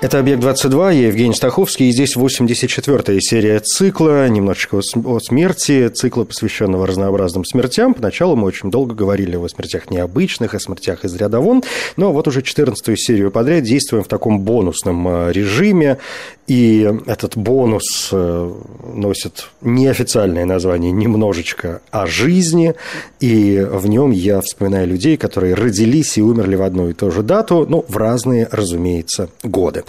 Это «Объект-22», я Евгений Стаховский, и здесь 84-я серия цикла, немножечко о смерти, цикла, посвященного разнообразным смертям. Поначалу мы очень долго говорили о смертях необычных, о смертях из ряда вон, но вот уже 14-ю серию подряд действуем в таком бонусном э, режиме, и этот бонус э, носит неофициальное название «Немножечко о жизни», и в нем я вспоминаю людей, которые родились и умерли в одну и ту же дату, ну, в разные, разумеется, годы.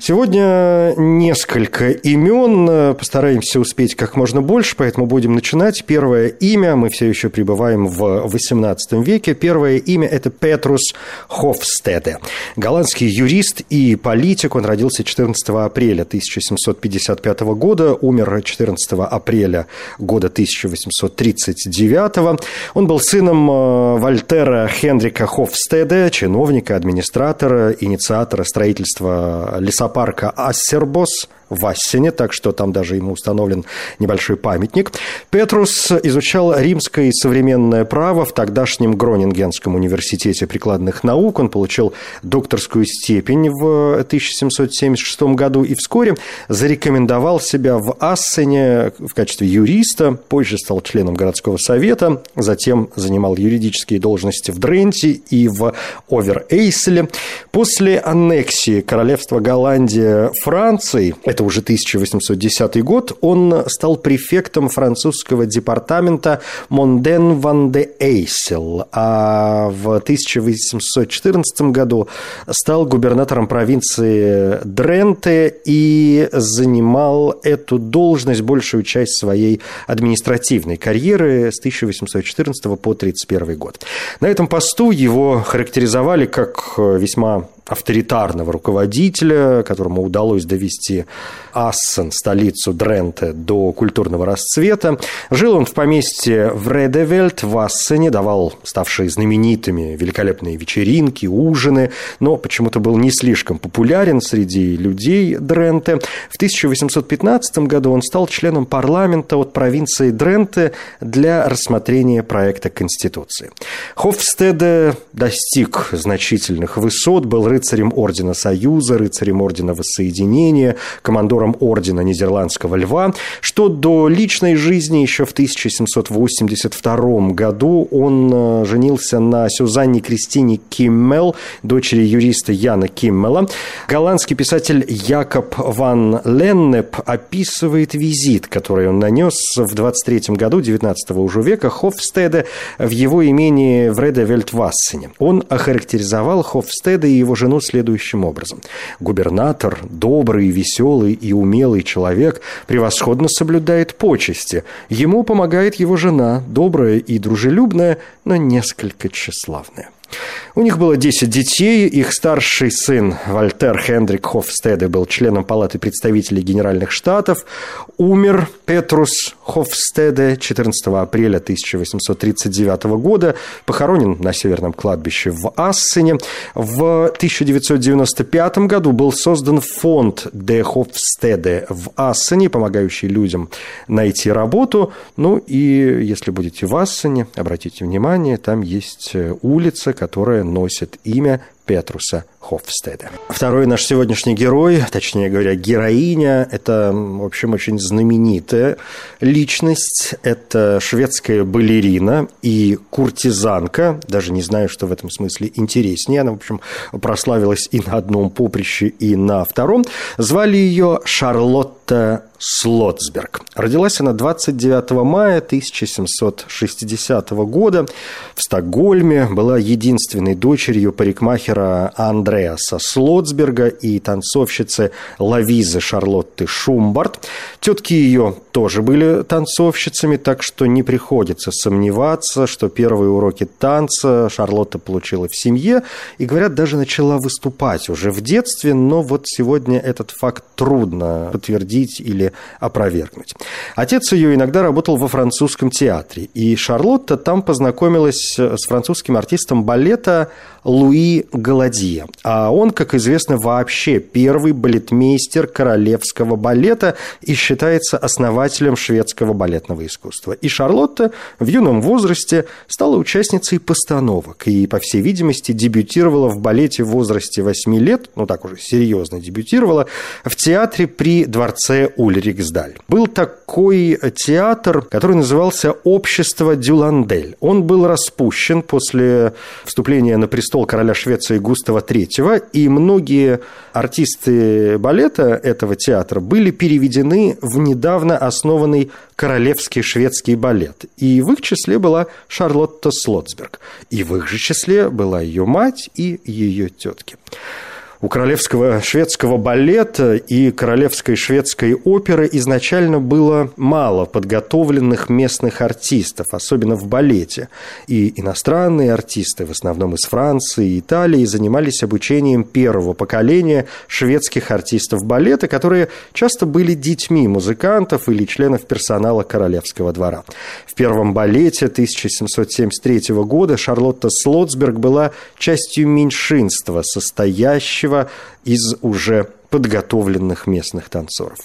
Сегодня несколько имен, постараемся успеть как можно больше, поэтому будем начинать. Первое имя, мы все еще пребываем в XVIII веке, первое имя – это Петрус Хофстеде. Голландский юрист и политик, он родился 14 апреля 1755 года, умер 14 апреля года 1839. Он был сыном э, Вольтера Хенрика Хофстеде, чиновника, администратора, инициатора строительства лесопарка Ассербос в Ассене, так что там даже ему установлен небольшой памятник. Петрус изучал римское и современное право в тогдашнем Гронингенском университете прикладных наук. Он получил докторскую степень в 1776 году и вскоре зарекомендовал себя в Ассене в качестве юриста, позже стал членом городского совета, затем занимал юридические должности в Дренте и в Овер-Эйселе. После аннексии королевства Голландия Франции, это уже 1810 год, он стал префектом французского департамента Монден Ван де Эйсел, а в 1814 году стал губернатором провинции Дренте и занимал эту должность большую часть своей административной карьеры с 1814 по 1931 год. На этом посту его характеризовали как весьма авторитарного руководителя, которому удалось довести Ассен, столицу Дренте, до культурного расцвета. Жил он в поместье в Редевельт в Ассене, давал ставшие знаменитыми великолепные вечеринки, ужины, но почему-то был не слишком популярен среди людей Дренте. В 1815 году он стал членом парламента от провинции Дренте для рассмотрения проекта Конституции. Хофстеде достиг значительных высот, был рыцарем Ордена Союза, рыцарем Ордена Воссоединения, командором Ордена Нидерландского Льва, что до личной жизни еще в 1782 году он э, женился на Сюзанне Кристине Киммел, дочери юриста Яна Киммела. Голландский писатель Якоб ван Леннеп описывает визит, который он нанес в 23 году 19 уже века Хофстеда в его имении в Редевельт-Вассене. Он охарактеризовал Хофстеда и его жену жену следующим образом. Губернатор, добрый, веселый и умелый человек, превосходно соблюдает почести. Ему помогает его жена, добрая и дружелюбная, но несколько тщеславная. У них было 10 детей. Их старший сын Вальтер Хендрик Хофстеде был членом Палаты представителей Генеральных Штатов. Умер Петрус Хофстеде 14 апреля 1839 года. Похоронен на Северном кладбище в Ассене. В 1995 году был создан фонд Де Хофстеде в Ассене, помогающий людям найти работу. Ну и если будете в Ассене, обратите внимание, там есть улица, которая носит имя Петруса Хофстеда. Второй наш сегодняшний герой, точнее говоря, героиня, это, в общем, очень знаменитая личность. Это шведская балерина и куртизанка. Даже не знаю, что в этом смысле интереснее. Она, в общем, прославилась и на одном поприще, и на втором. Звали ее Шарлотта Слотсберг. Родилась она 29 мая 1760 года в Стокгольме. Была единственной дочерью парикмахера Андре Андреаса Слотсберга и танцовщицы Лавизы Шарлотты Шумбарт. Тетки ее тоже были танцовщицами, так что не приходится сомневаться, что первые уроки танца Шарлотта получила в семье и, говорят, даже начала выступать уже в детстве, но вот сегодня этот факт трудно подтвердить или опровергнуть. Отец ее иногда работал во французском театре, и Шарлотта там познакомилась с французским артистом балета Луи Галадье. А он, как известно, вообще первый балетмейстер королевского балета и считается основателем шведского балетного искусства. И Шарлотта в юном возрасте стала участницей постановок и, по всей видимости, дебютировала в балете в возрасте 8 лет, ну так уже серьезно дебютировала, в театре при дворце Ульриксдаль. Был такой театр, который назывался «Общество Дюландель». Он был распущен после вступления на престол престол короля Швеции Густава III, и многие артисты балета этого театра были переведены в недавно основанный Королевский шведский балет. И в их числе была Шарлотта Слотсберг. И в их же числе была ее мать и ее тетки у королевского шведского балета и королевской шведской оперы изначально было мало подготовленных местных артистов, особенно в балете. И иностранные артисты, в основном из Франции и Италии, занимались обучением первого поколения шведских артистов балета, которые часто были детьми музыкантов или членов персонала королевского двора. В первом балете 1773 года Шарлотта Слотсберг была частью меньшинства, состоящего будущего из уже подготовленных местных танцоров.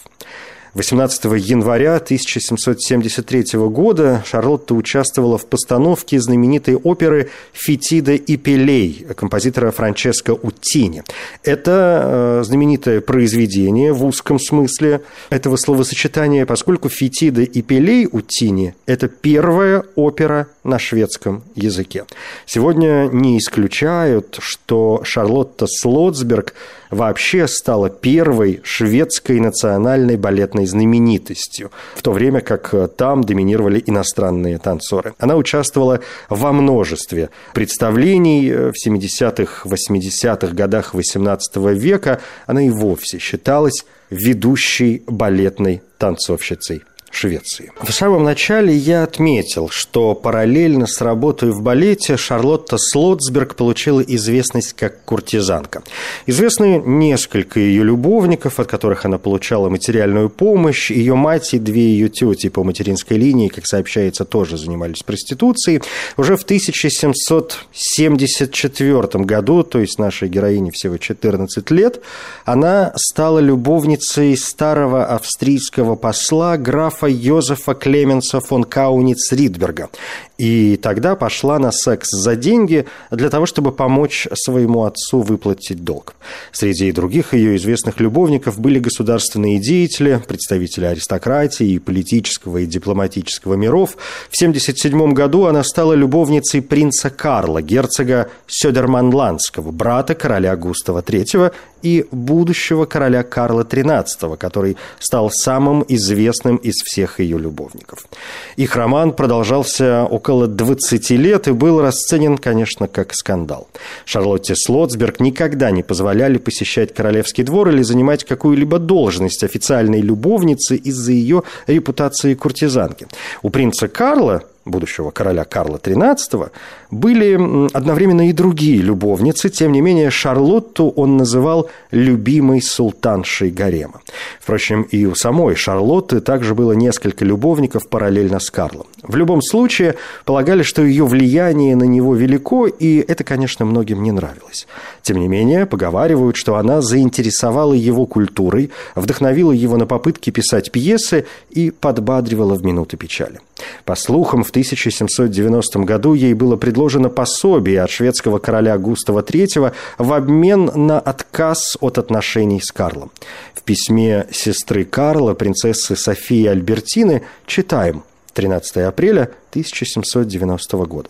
18 января 1773 года Шарлотта участвовала в постановке знаменитой оперы «Фетида и Пелей» композитора Франческо Уттини. Это э, знаменитое произведение в узком смысле этого словосочетания, поскольку «Фетида и Пелей» Уттини – это первая опера на шведском языке. Сегодня не исключают, что Шарлотта Слотсберг вообще стала первой шведской национальной балетной знаменитостью, в то время как там доминировали иностранные танцоры. Она участвовала во множестве представлений в 70-х, 80-х годах XVIII века. Она и вовсе считалась ведущей балетной танцовщицей Швеции. В самом начале я отметил, что параллельно с работой в балете Шарлотта Слотсберг получила известность как куртизанка. Известны несколько ее любовников, от которых она получала материальную помощь. Ее мать и две ее тети по материнской линии, как сообщается, тоже занимались проституцией. Уже в 1774 году, то есть нашей героине всего 14 лет, она стала любовницей старого австрийского посла графа графа Йозефа Клеменса фон Кауниц Ридберга. И тогда пошла на секс за деньги для того, чтобы помочь своему отцу выплатить долг. Среди других ее известных любовников были государственные деятели, представители аристократии и политического и дипломатического миров. В 1977 году она стала любовницей принца Карла, герцога Сёдерманландского, брата короля Густава III и будущего короля Карла XIII, который стал самым известным из всех ее любовников. Их роман продолжался около 20 лет и был расценен, конечно, как скандал. Шарлотте Слотсберг никогда не позволяли посещать королевский двор или занимать какую-либо должность официальной любовницы из-за ее репутации куртизанки. У принца Карла будущего короля Карла XIII, были одновременно и другие любовницы. Тем не менее, Шарлотту он называл любимой султаншей гарема. Впрочем, и у самой Шарлотты также было несколько любовников параллельно с Карлом. В любом случае, полагали, что ее влияние на него велико, и это, конечно, многим не нравилось. Тем не менее, поговаривают, что она заинтересовала его культурой, вдохновила его на попытки писать пьесы и подбадривала в минуты печали. По слухам, в 1790 году ей было предложено пособие от шведского короля Густава III в обмен на отказ от отношений с Карлом. В письме сестры Карла, принцессы Софии Альбертины, читаем 13 апреля 1790 года.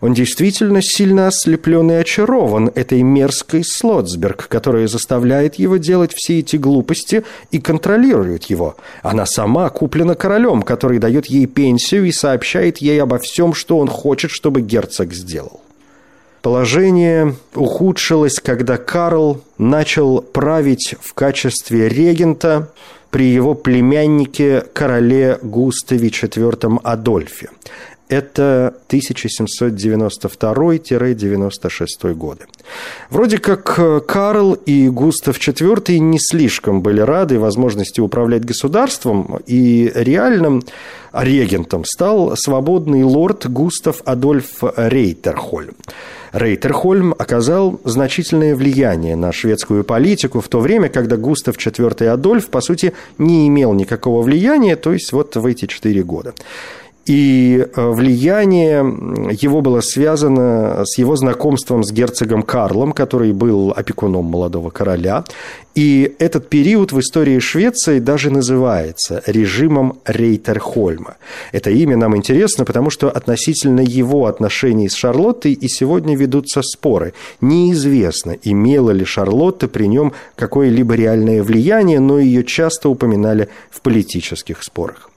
Он действительно сильно ослеплен и очарован этой мерзкой Слотсберг, которая заставляет его делать все эти глупости и контролирует его. Она сама куплена королем, который дает ей пенсию и сообщает ей обо всем, что он хочет, чтобы герцог сделал. Положение ухудшилось, когда Карл начал править в качестве регента при его племяннике короле Густаве IV Адольфе. Это 1792-96 годы. Вроде как э, Карл и Густав IV не слишком были рады возможности управлять государством, и реальным регентом стал свободный лорд Густав Адольф Рейтерхольм. Рейтерхольм оказал значительное влияние на шведскую политику в то время, когда Густав IV Адольф, по сути, не имел никакого влияния, то есть вот в эти четыре года. И э, влияние его было связано с его знакомством с герцогом Карлом, который был опекуном молодого короля. И этот период в истории Швеции даже называется режимом Рейтерхольма. Это имя нам интересно, потому что относительно его отношений с Шарлоттой и сегодня ведутся споры. Неизвестно, имела ли Шарлотта при нем какое-либо реальное влияние, но ее часто упоминали в политических спорах.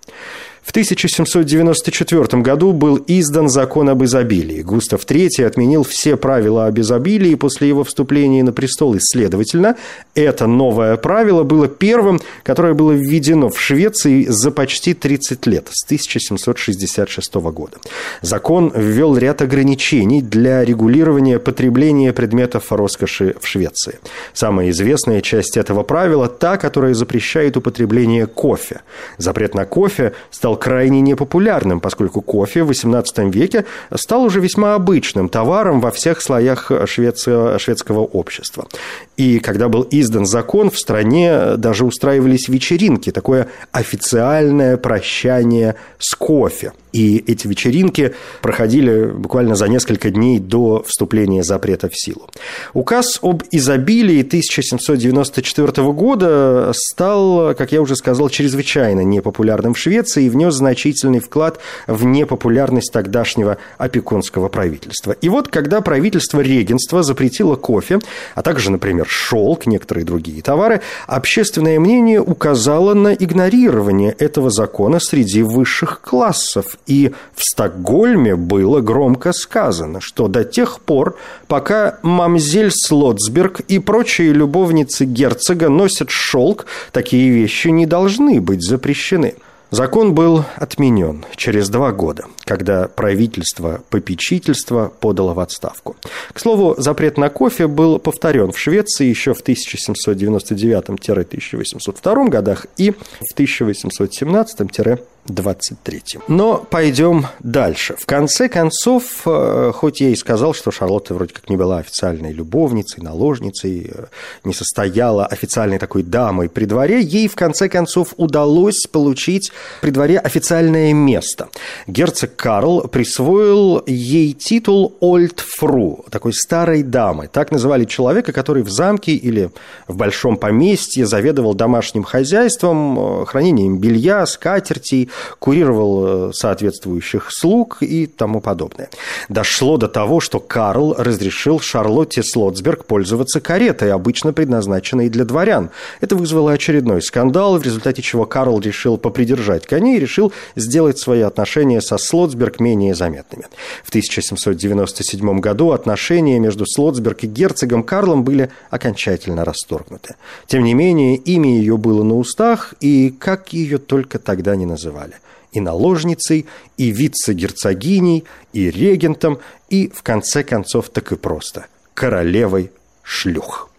В 1794 году был издан закон об изобилии. Густав III отменил все правила об изобилии после его вступления на престол, и, следовательно, это новое правило было первым, которое было введено в Швеции за почти 30 лет, с 1766 года. Закон ввел ряд ограничений для регулирования потребления предметов роскоши в Швеции. Самая известная часть этого правила – та, которая запрещает употребление кофе. Запрет на кофе стал стал крайне непопулярным, поскольку кофе в XVIII веке стал уже весьма обычным товаром во всех слоях шведского, шведского общества. И когда был издан закон, в стране даже устраивались вечеринки, такое официальное прощание с кофе. И эти вечеринки проходили буквально за несколько дней до вступления запрета в силу. Указ об изобилии 1794 года стал, как я уже сказал, чрезвычайно непопулярным в Швеции и внес значительный вклад в непопулярность тогдашнего опекунского правительства. И вот, когда правительство регенства запретило кофе, а также, например, шелк, некоторые другие товары, общественное мнение указало на игнорирование этого закона среди высших классов и в Стокгольме было громко сказано, что до тех пор, пока мамзель Слотсберг и прочие любовницы герцога носят шелк, такие вещи не должны быть запрещены. Закон был отменен через два года, когда правительство попечительства подало в отставку. К слову, запрет на кофе был повторен в Швеции еще в 1799-1802 годах и в 1817 23. Но пойдем дальше. В конце концов, э, хоть я и сказал, что Шарлотта вроде как не была официальной любовницей, наложницей, э, не состояла официальной такой дамой при дворе, ей в конце концов удалось получить при дворе официальное место. Герцог Карл присвоил ей титул Ольдфру, такой старой дамы. Так называли человека, который в замке или в большом поместье заведовал домашним хозяйством, э, хранением белья, скатертей, курировал э, соответствующих слуг и тому подобное. Дошло до того, что Карл разрешил Шарлотте Слотсберг пользоваться каретой, обычно предназначенной для дворян. Это вызвало очередной скандал, в результате чего Карл решил попридержать коней и решил сделать свои отношения со Слотсберг менее заметными. В 1797 году отношения между Слотсберг и герцогом Карлом были окончательно расторгнуты. Тем не менее, имя ее было на устах, и как ее только тогда не называли называли и наложницей, и вице-герцогиней, и регентом, и, в конце концов, так и просто королевой шлюх.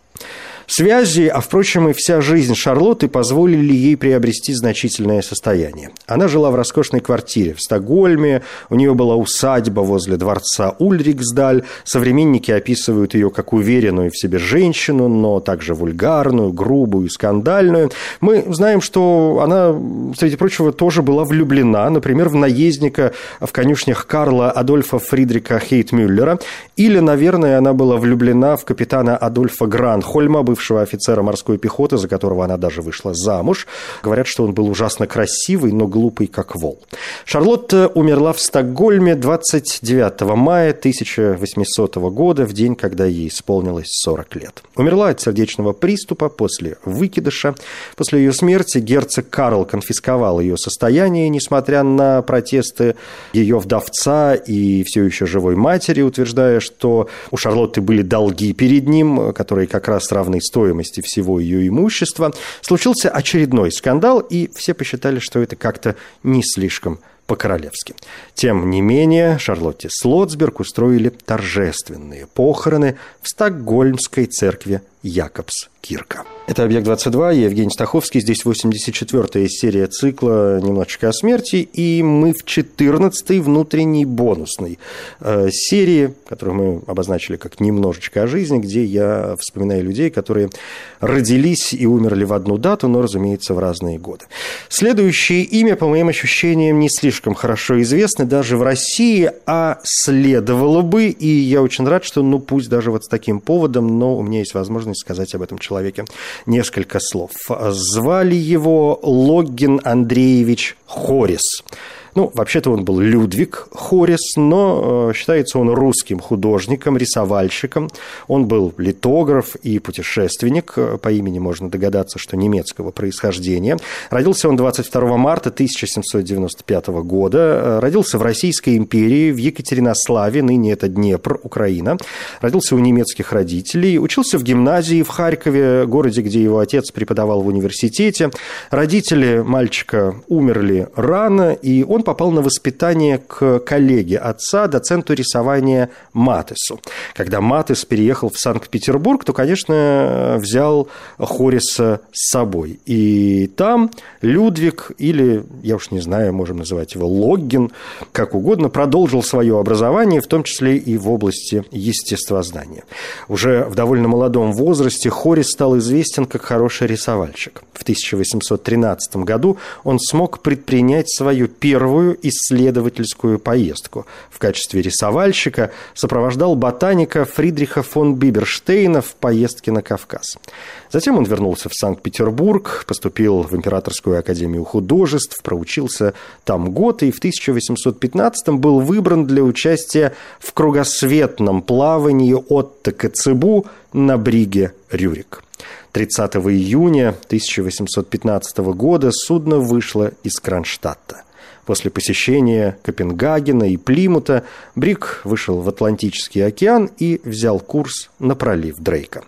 Связи, а впрочем и вся жизнь Шарлотты позволили ей приобрести значительное состояние. Она жила в роскошной квартире в Стокгольме, у нее была усадьба возле дворца Ульриксдаль. Современники описывают ее как уверенную в себе женщину, но также вульгарную, грубую, скандальную. Мы знаем, что она, среди прочего, тоже была влюблена, например, в наездника в конюшнях Карла Адольфа Фридрика Хейтмюллера, или, наверное, она была влюблена в капитана Адольфа Гранхольма, бывшего офицера морской пехоты, за которого она даже вышла замуж. Говорят, что он был ужасно красивый, но глупый, как вол. Шарлотта умерла в Стокгольме 29 мая 1800 года, в день, когда ей исполнилось 40 лет. Умерла от сердечного приступа после выкидыша. После ее смерти герцог Карл конфисковал ее состояние, несмотря на протесты ее вдовца и все еще живой матери, утверждая, что у Шарлотты были долги перед ним, которые как раз равны стоимости всего ее имущества. Случился очередной скандал, и все посчитали, что это как-то не слишком по-королевски. Тем не менее, Шарлотте Слотсберг устроили торжественные похороны в Стокгольмской церкви Якобс Кирка. Это «Объект-22», я Евгений Стаховский. Здесь 84-я серия цикла «Немножечко о смерти», и мы в 14-й внутренней бонусной э, серии, которую мы обозначили как «Немножечко о жизни», где я вспоминаю людей, которые родились и умерли в одну дату, но, разумеется, в разные годы. Следующее имя, по моим ощущениям, не слишком хорошо известно даже в России, а следовало бы, и я очень рад, что, ну, пусть даже вот с таким поводом, но у меня есть возможность сказать об этом человеке несколько слов. Звали его Логгин Андреевич Хорис. Ну, вообще-то он был Людвиг Хорис, но э, считается он русским художником, рисовальщиком. Он был литограф и путешественник. Э, по имени можно догадаться, что немецкого происхождения. Родился он 22 марта 1795 года. Э, родился в Российской империи, в Екатеринославе, ныне это Днепр, Украина. Родился у немецких родителей. Учился в гимназии в Харькове, городе, где его отец преподавал в университете. Родители мальчика умерли рано, и он попал на воспитание к коллеге отца, доценту рисования Матесу. Когда Матес переехал в Санкт-Петербург, то, конечно, взял Хориса с собой. И там Людвиг, или, я уж не знаю, можем называть его Логгин, как угодно, продолжил свое образование, в том числе и в области естествознания. Уже в довольно молодом возрасте Хорис стал известен как хороший рисовальщик. В 1813 году он смог предпринять свою первую первую исследовательскую поездку. В качестве рисовальщика сопровождал ботаника Фридриха фон Биберштейна в поездке на Кавказ. Затем он вернулся в Санкт-Петербург, поступил в Императорскую академию художеств, проучился там год и в 1815 был выбран для участия в кругосветном плавании от Коцебу на бриге Рюрик. 30 июня 1815 года судно вышло из Кронштадта. После посещения Копенгагена и Плимута Брик вышел в Атлантический океан и взял курс на пролив Дрейка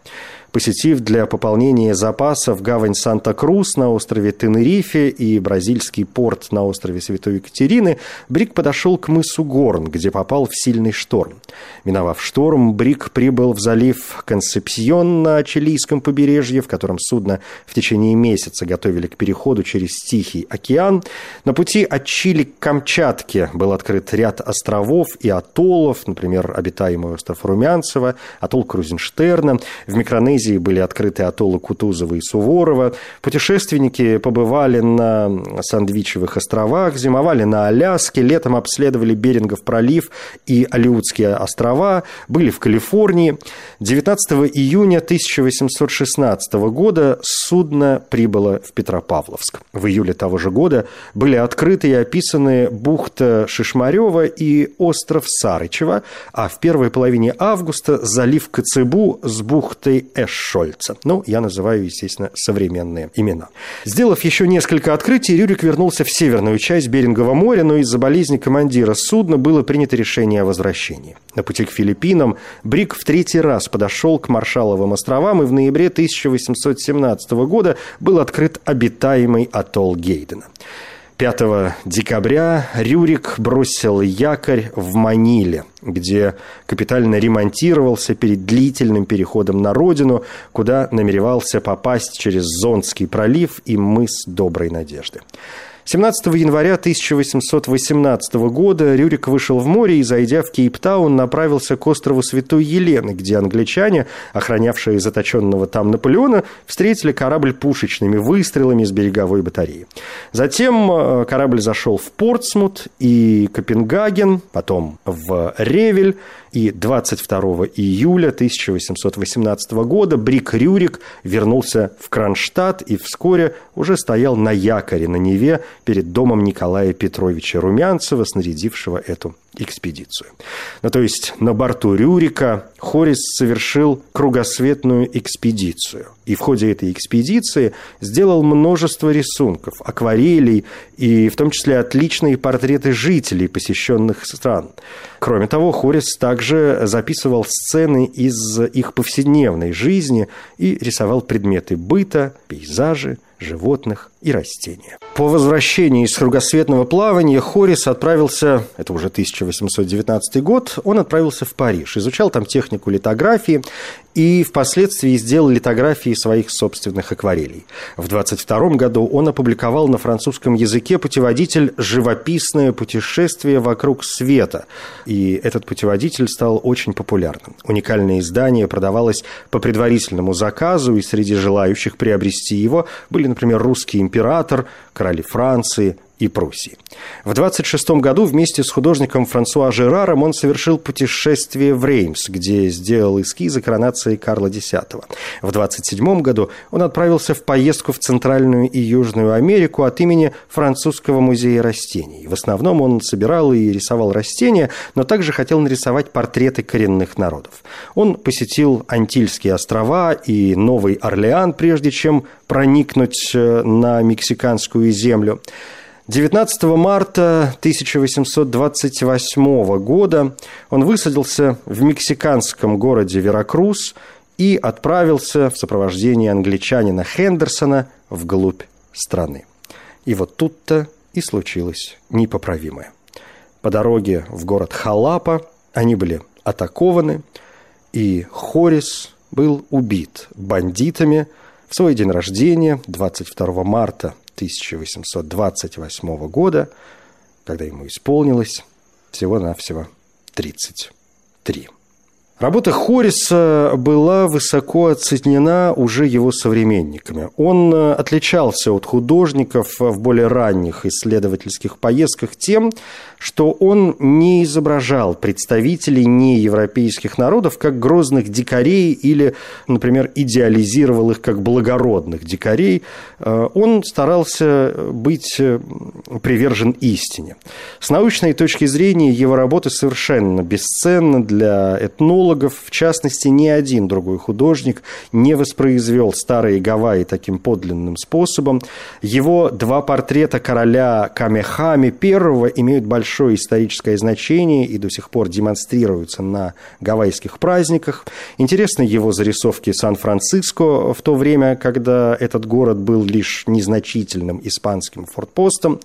посетив для пополнения запасов гавань Санта-Крус на острове Тенерифе и бразильский порт на острове Святой Екатерины, Брик подошел к мысу Горн, где попал в сильный шторм. Миновав шторм, Брик прибыл в залив Консепсьон на чилийском побережье, в котором судно в течение месяца готовили к переходу через Тихий океан. На пути от Чили к Камчатке был открыт ряд островов и атоллов, например, обитаемый остров Румянцева, атолл Крузенштерна. В Микронезии Индонезии были открыты атоллы Кутузова и Суворова. Путешественники побывали на Сандвичевых островах, зимовали на Аляске, летом обследовали Берингов пролив и Алиутские острова, были в Калифорнии. 19 июня 1816 года судно прибыло в Петропавловск. В июле того же года были открыты и описаны бухта Шишмарева и остров Сарычева, а в первой половине августа залив Коцебу с бухтой Эш Шольца. Ну, я называю, естественно, современные имена. Сделав еще несколько открытий, Рюрик вернулся в северную часть Берингового моря, но из-за болезни командира судна было принято решение о возвращении. На пути к Филиппинам Брик в третий раз подошел к Маршаловым островам, и в ноябре 1817 года был открыт обитаемый атолл Гейдена. 5 декабря Рюрик бросил якорь в Маниле, где капитально ремонтировался перед длительным переходом на родину, куда намеревался попасть через Зонский пролив и мыс Доброй Надежды. 17 января 1818 года Рюрик вышел в море и, зайдя в Кейптаун, направился к острову Святой Елены, где англичане, охранявшие заточенного там Наполеона, встретили корабль пушечными выстрелами с береговой батареи. Затем э, корабль зашел в Портсмут и Копенгаген, потом в Ревель, И 22 июля 1818 года Брик Рюрик вернулся в Кронштадт и вскоре уже стоял на якоре на Неве перед домом Николая Петровича Румянцева, снарядившего эту экспедицию. Ну, то есть на борту Рюрика Хорис совершил кругосветную экспедицию. И в ходе этой экспедиции сделал множество рисунков, акварелей и в том числе отличные портреты жителей посещенных стран. Кроме того, Хорис также записывал сцены из их повседневной жизни и рисовал предметы быта, пейзажи, животных и растения. По возвращении из кругосветного плавания Хорис отправился, это уже 1819 год, он отправился в Париж, изучал там технику литографии и впоследствии сделал литографии своих собственных акварелей. В 22 году он опубликовал на французском языке путеводитель «Живописное путешествие вокруг света», и этот путеводитель стал очень популярным. Уникальное издание продавалось по предварительному заказу, и среди желающих приобрести его были, например, русский император, короли Франции, и Пруссии. В 26 году вместе с художником Франсуа Жераром он совершил путешествие в Реймс, где сделал эскизы коронации Карла X. В 27 году он отправился в поездку в Центральную и Южную Америку от имени Французского музея растений. В основном он собирал и рисовал растения, но также хотел нарисовать портреты коренных народов. Он посетил Антильские острова и Новый Орлеан, прежде чем проникнуть э, на мексиканскую землю. 19 марта 1828 года он высадился в мексиканском городе Веракрус и отправился в сопровождении англичанина Хендерсона вглубь страны. И вот тут-то и случилось непоправимое. По дороге в город Халапа они были атакованы, и Хорис был убит бандитами в свой день рождения, 22 марта 1828 года, когда ему исполнилось всего-навсего 33. Работа Хориса была высоко оценена уже его современниками. Он отличался от художников в более ранних исследовательских поездках тем, что он не изображал представителей неевропейских народов как грозных дикарей или, например, идеализировал их как благородных дикарей. Э, он старался быть э, привержен истине. С научной точки зрения его работы совершенно бесценны для этнологов. В частности, ни один другой художник не воспроизвел старые Гавайи таким подлинным способом. Его два портрета короля Камехами I имеют большое историческое значение и до сих пор демонстрируются на гавайских праздниках. Интересны его зарисовки Сан-Франциско в то время, когда этот город был лишь незначительным испанским фортпостом.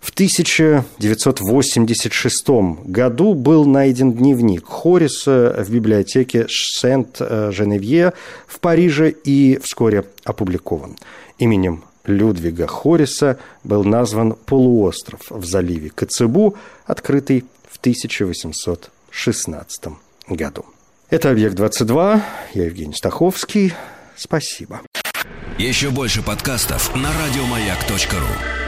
В 1986 году был найден дневник Хориса в библиотеке Сент-Женевье в Париже и вскоре опубликован. Именем Людвига Хориса был назван полуостров в заливе Коцебу, открытый в 1816 году. Это «Объект-22». Я Евгений Стаховский. Спасибо. Еще больше подкастов на радиомаяк.ру